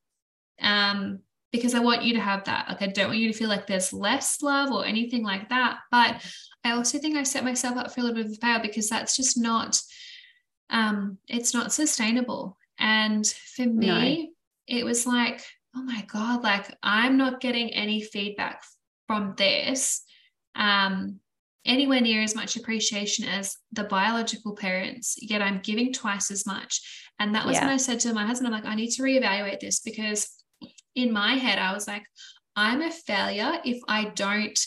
[SPEAKER 1] Um, because I want you to have that. Like I don't want you to feel like there's less love or anything like that. But I also think I set myself up for a little bit of a fail because that's just not um it's not sustainable. And for me, no. it was like, oh my God, like I'm not getting any feedback from this um, anywhere near as much appreciation as the biological parents, yet I'm giving twice as much. And that was yeah. when I said to my husband, I'm like, I need to reevaluate this because in my head, I was like, I'm a failure if I don't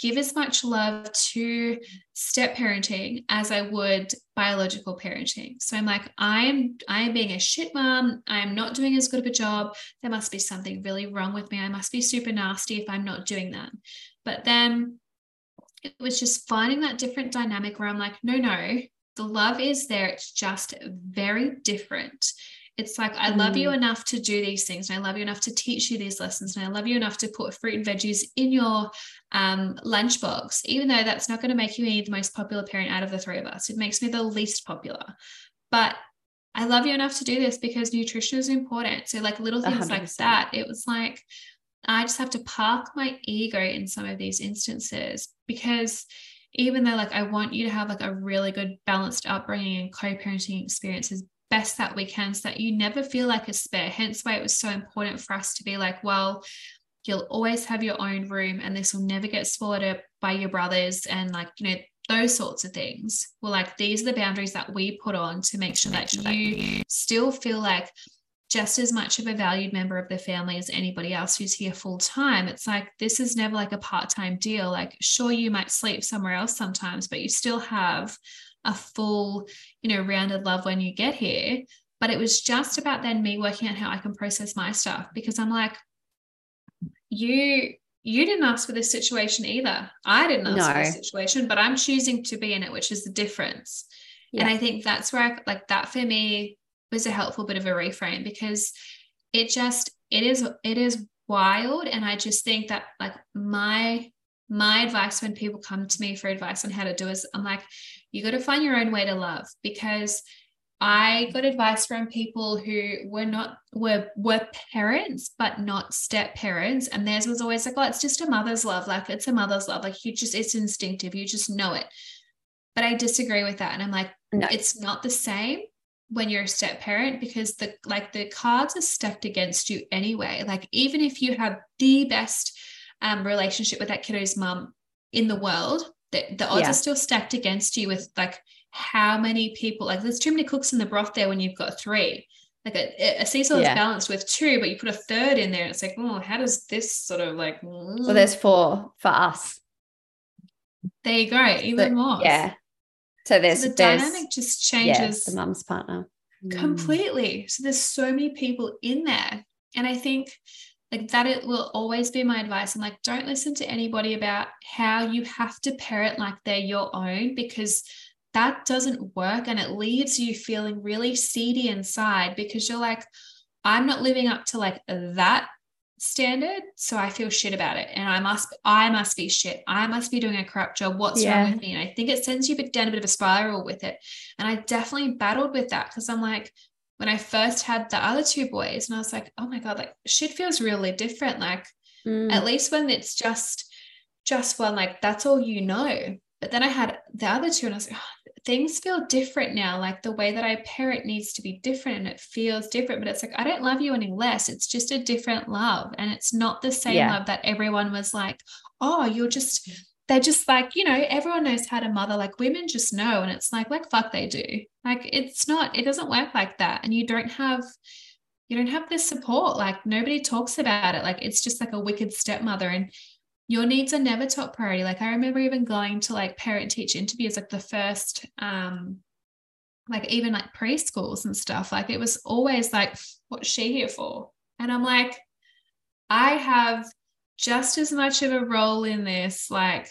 [SPEAKER 1] give as much love to step parenting as I would biological parenting. So I'm like, I'm I am being a shit mom. I am not doing as good of a job. There must be something really wrong with me. I must be super nasty if I'm not doing that. But then it was just finding that different dynamic where I'm like, no, no, the love is there. It's just very different. It's like, I love you mm. enough to do these things. And I love you enough to teach you these lessons. And I love you enough to put fruit and veggies in your um, lunchbox, even though that's not going to make you any the most popular parent out of the three of us. It makes me the least popular. But I love you enough to do this because nutrition is important. So, like little things 100%. like that, it was like, I just have to park my ego in some of these instances because even though like I want you to have like a really good balanced upbringing and co-parenting experiences best that we can so that you never feel like a spare. Hence why it was so important for us to be like, well, you'll always have your own room and this will never get swallowed up by your brothers and like, you know, those sorts of things. Well, like these are the boundaries that we put on to make sure that you still feel like just as much of a valued member of the family as anybody else who's here full time. It's like this is never like a part time deal. Like, sure, you might sleep somewhere else sometimes, but you still have a full, you know, rounded love when you get here. But it was just about then me working out how I can process my stuff because I'm like, you you didn't ask for this situation either. I didn't ask no. for this situation, but I'm choosing to be in it, which is the difference. Yeah. And I think that's where I, like that for me was a helpful bit of a reframe because it just it is it is wild and I just think that like my my advice when people come to me for advice on how to do is I'm like you got to find your own way to love because I got advice from people who were not were were parents but not step parents and theirs was always like oh it's just a mother's love like it's a mother's love like you just it's instinctive you just know it but I disagree with that and I'm like no. it's not the same when you're a step parent because the like the cards are stacked against you anyway like even if you have the best um, relationship with that kiddo's mum in the world the, the odds yeah. are still stacked against you with like how many people like there's too many cooks in the broth there when you've got three. Like a, a seesaw yeah. is balanced with two but you put a third in there and it's like oh how does this sort of like
[SPEAKER 2] well there's four for us.
[SPEAKER 1] There you go even more.
[SPEAKER 2] yeah. So there's
[SPEAKER 1] so the
[SPEAKER 2] there's,
[SPEAKER 1] dynamic just changes
[SPEAKER 2] yeah, the mum's partner. Mm.
[SPEAKER 1] Completely. So there's so many people in there. And i think like that it will always be my advice. I'm like don't listen to anybody about how you have to parent like they're your own because that doesn't work and it leaves you feeling really seedy inside because you're like i'm not living up to like that standard so i feel shit about it and i must i must be shit. I must be doing a crap job. What's yeah. wrong with me? And i think it sends you down a bit of a spiral with it. And i definitely battled with that because i'm like when I first had the other two boys, and I was like, oh my God, like shit feels really different. Like, mm. at least when it's just, just one, like that's all you know. But then I had the other two, and I was like, oh, things feel different now. Like the way that I parent needs to be different and it feels different. But it's like, I don't love you any less. It's just a different love. And it's not the same yeah. love that everyone was like, oh, you're just they're just like, you know, everyone knows how to mother. Like women just know. And it's like, like, fuck, they do. Like it's not, it doesn't work like that. And you don't have, you don't have this support. Like nobody talks about it. Like it's just like a wicked stepmother. And your needs are never top priority. Like I remember even going to like parent teach interviews, like the first, um, like even like preschools and stuff. Like it was always like, what's she here for? And I'm like, I have just as much of a role in this. Like,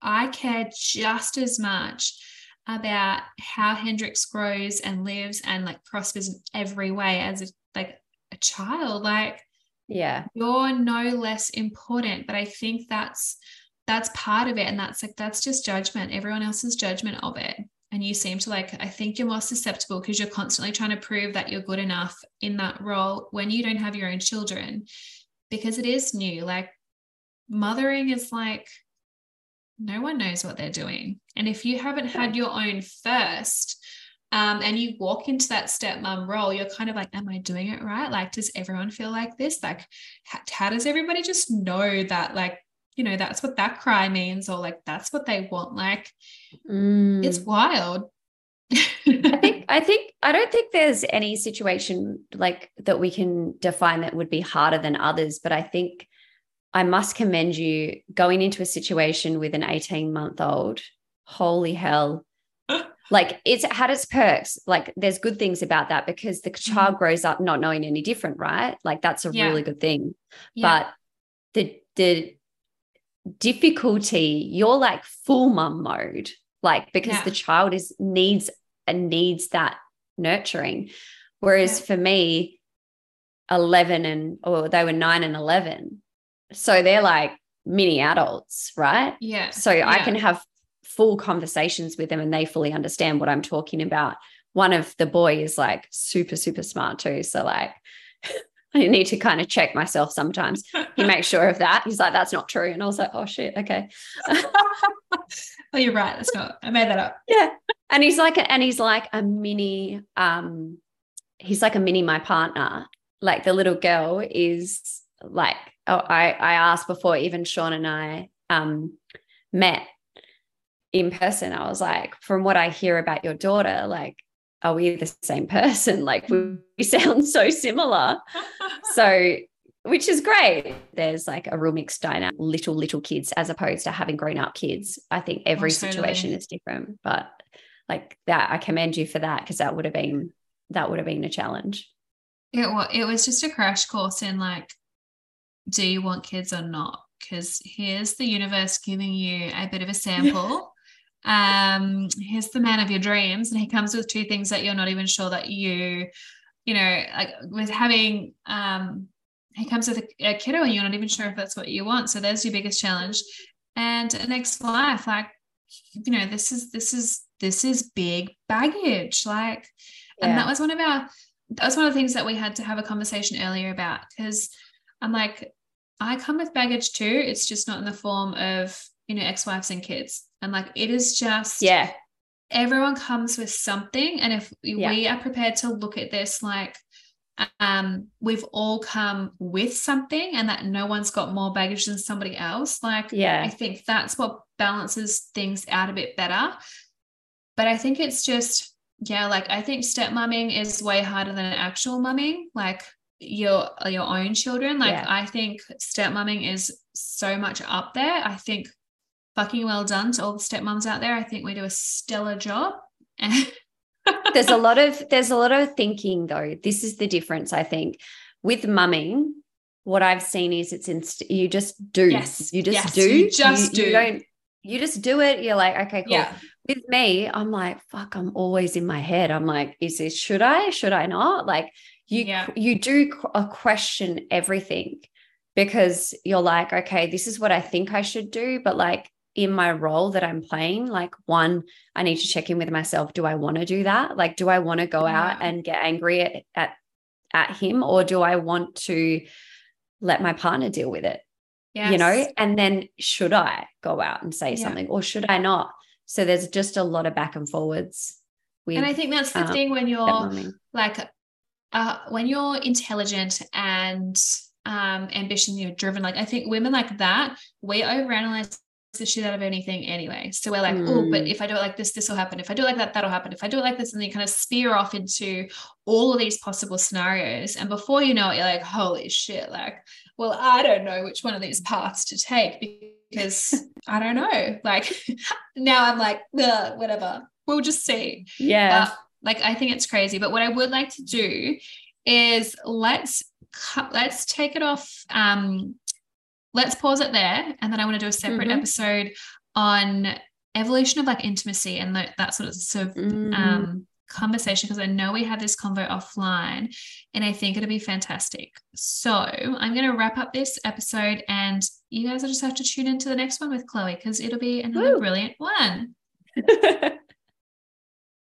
[SPEAKER 1] I care just as much about how Hendrix grows and lives and like prospers in every way as a, like a child. Like,
[SPEAKER 2] yeah,
[SPEAKER 1] you're no less important. But I think that's that's part of it, and that's like that's just judgment. Everyone else's judgment of it. And you seem to like, I think you're more susceptible because you're constantly trying to prove that you're good enough in that role when you don't have your own children because it is new. Like mothering is like no one knows what they're doing. And if you haven't had your own first, um, and you walk into that stepmom role, you're kind of like, Am I doing it right? Like, does everyone feel like this? Like, how, how does everybody just know that, like, you know, that's what that cry means, or like, that's what they want? Like, mm. it's wild.
[SPEAKER 2] I think I think I don't think there's any situation like that we can define that would be harder than others, but I think I must commend you going into a situation with an 18 month old. Holy hell. like it's had its perks. Like there's good things about that because the child mm-hmm. grows up not knowing any different, right? Like that's a yeah. really good thing. Yeah. But the the difficulty, you're like full mum mode, like because yeah. the child is needs and needs that nurturing. Whereas for me, 11 and or they were nine and 11 so they're like mini adults, right?
[SPEAKER 1] Yeah.
[SPEAKER 2] So
[SPEAKER 1] yeah.
[SPEAKER 2] I can have full conversations with them and they fully understand what I'm talking about. One of the boy is like super, super smart too. So like I need to kind of check myself sometimes. He makes sure of that. He's like, that's not true. And I was like, oh shit, okay.
[SPEAKER 1] oh, you're right. That's not, I made that up.
[SPEAKER 2] Yeah. And he's like, and he's like a mini, um, he's like a mini my partner. Like the little girl is like oh, I, I asked before even Sean and I um, met in person, I was like, from what I hear about your daughter, like, are we the same person? Like, we, sound so similar. so, which is great. There's like a real mixed dynamic, little, little kids as opposed to having grown up kids. I think every totally. situation is different, but like that, I commend you for that because that would have been, that would have been a challenge.
[SPEAKER 1] It was, it was just a crash course in like do you want kids or not? Because here's the universe giving you a bit of a sample. um, here's the man of your dreams, and he comes with two things that you're not even sure that you, you know, like with having um he comes with a, a kiddo and you're not even sure if that's what you want. So there's your biggest challenge. And next life, like, you know, this is this is this is big baggage. Like, yeah. and that was one of our that was one of the things that we had to have a conversation earlier about because I'm like, I come with baggage too. It's just not in the form of, you know, ex-wives and kids. And like it is just
[SPEAKER 2] yeah.
[SPEAKER 1] Everyone comes with something. And if yeah. we are prepared to look at this like um we've all come with something and that no one's got more baggage than somebody else like
[SPEAKER 2] yeah
[SPEAKER 1] i think that's what balances things out a bit better but i think it's just yeah like i think step mumming is way harder than actual mumming like your uh, your own children like yeah. i think stepmomming is so much up there i think fucking well done to all the stepmoms out there i think we do a stellar job and
[SPEAKER 2] there's a lot of there's a lot of thinking though this is the difference i think with mumming what I've seen is it's inst- you just do.
[SPEAKER 1] Yes.
[SPEAKER 2] You just
[SPEAKER 1] yes,
[SPEAKER 2] do.
[SPEAKER 1] You just
[SPEAKER 2] you,
[SPEAKER 1] do.
[SPEAKER 2] You don't you just do it. You're like, okay, cool.
[SPEAKER 1] Yeah.
[SPEAKER 2] With me, I'm like, fuck, I'm always in my head. I'm like, is this should I? Should I not? Like you
[SPEAKER 1] Yeah.
[SPEAKER 2] you do a question everything because you're like, okay, this is what I think I should do, but like in my role that I'm playing, like one, I need to check in with myself. Do I want to do that? Like, do I want to go out and get angry at, at at him, or do I want to let my partner deal with it? You know, and then should I go out and say
[SPEAKER 1] Yeah.
[SPEAKER 2] something, or should I not? So there's just a lot of back and forwards. With
[SPEAKER 1] And I think that's the
[SPEAKER 2] um,
[SPEAKER 1] thing when you're like uh, when you're intelligent and um, ambition, you're driven. Like I think women like that, we overanalyze the shit out of anything anyway. So we're like, oh, but
[SPEAKER 2] Mm.
[SPEAKER 1] if I do it like this, this will happen. If I do it like that, that'll happen. If I do it like this, and then you kind of spear off into all of these possible scenarios. And before you know it, you're like, holy shit, like, well, I don't know which one of these paths to take because I don't know. Like now I'm like, whatever. We'll just see.
[SPEAKER 2] yeah.
[SPEAKER 1] But like I think it's crazy. But what I would like to do is let's cut, let's take it off. Um, let's pause it there, and then I want to do a separate
[SPEAKER 2] Mhm.
[SPEAKER 1] episode on evolution of like intimacy and that, that sort of sort of
[SPEAKER 2] Mm.
[SPEAKER 1] um conversation because I know we had this convo offline and I think it'll be fantastic. So I'm going to wrap up this episode and you guys will just have to tune into the next one with Chloe because it'll be another
[SPEAKER 2] Woo.
[SPEAKER 1] brilliant one.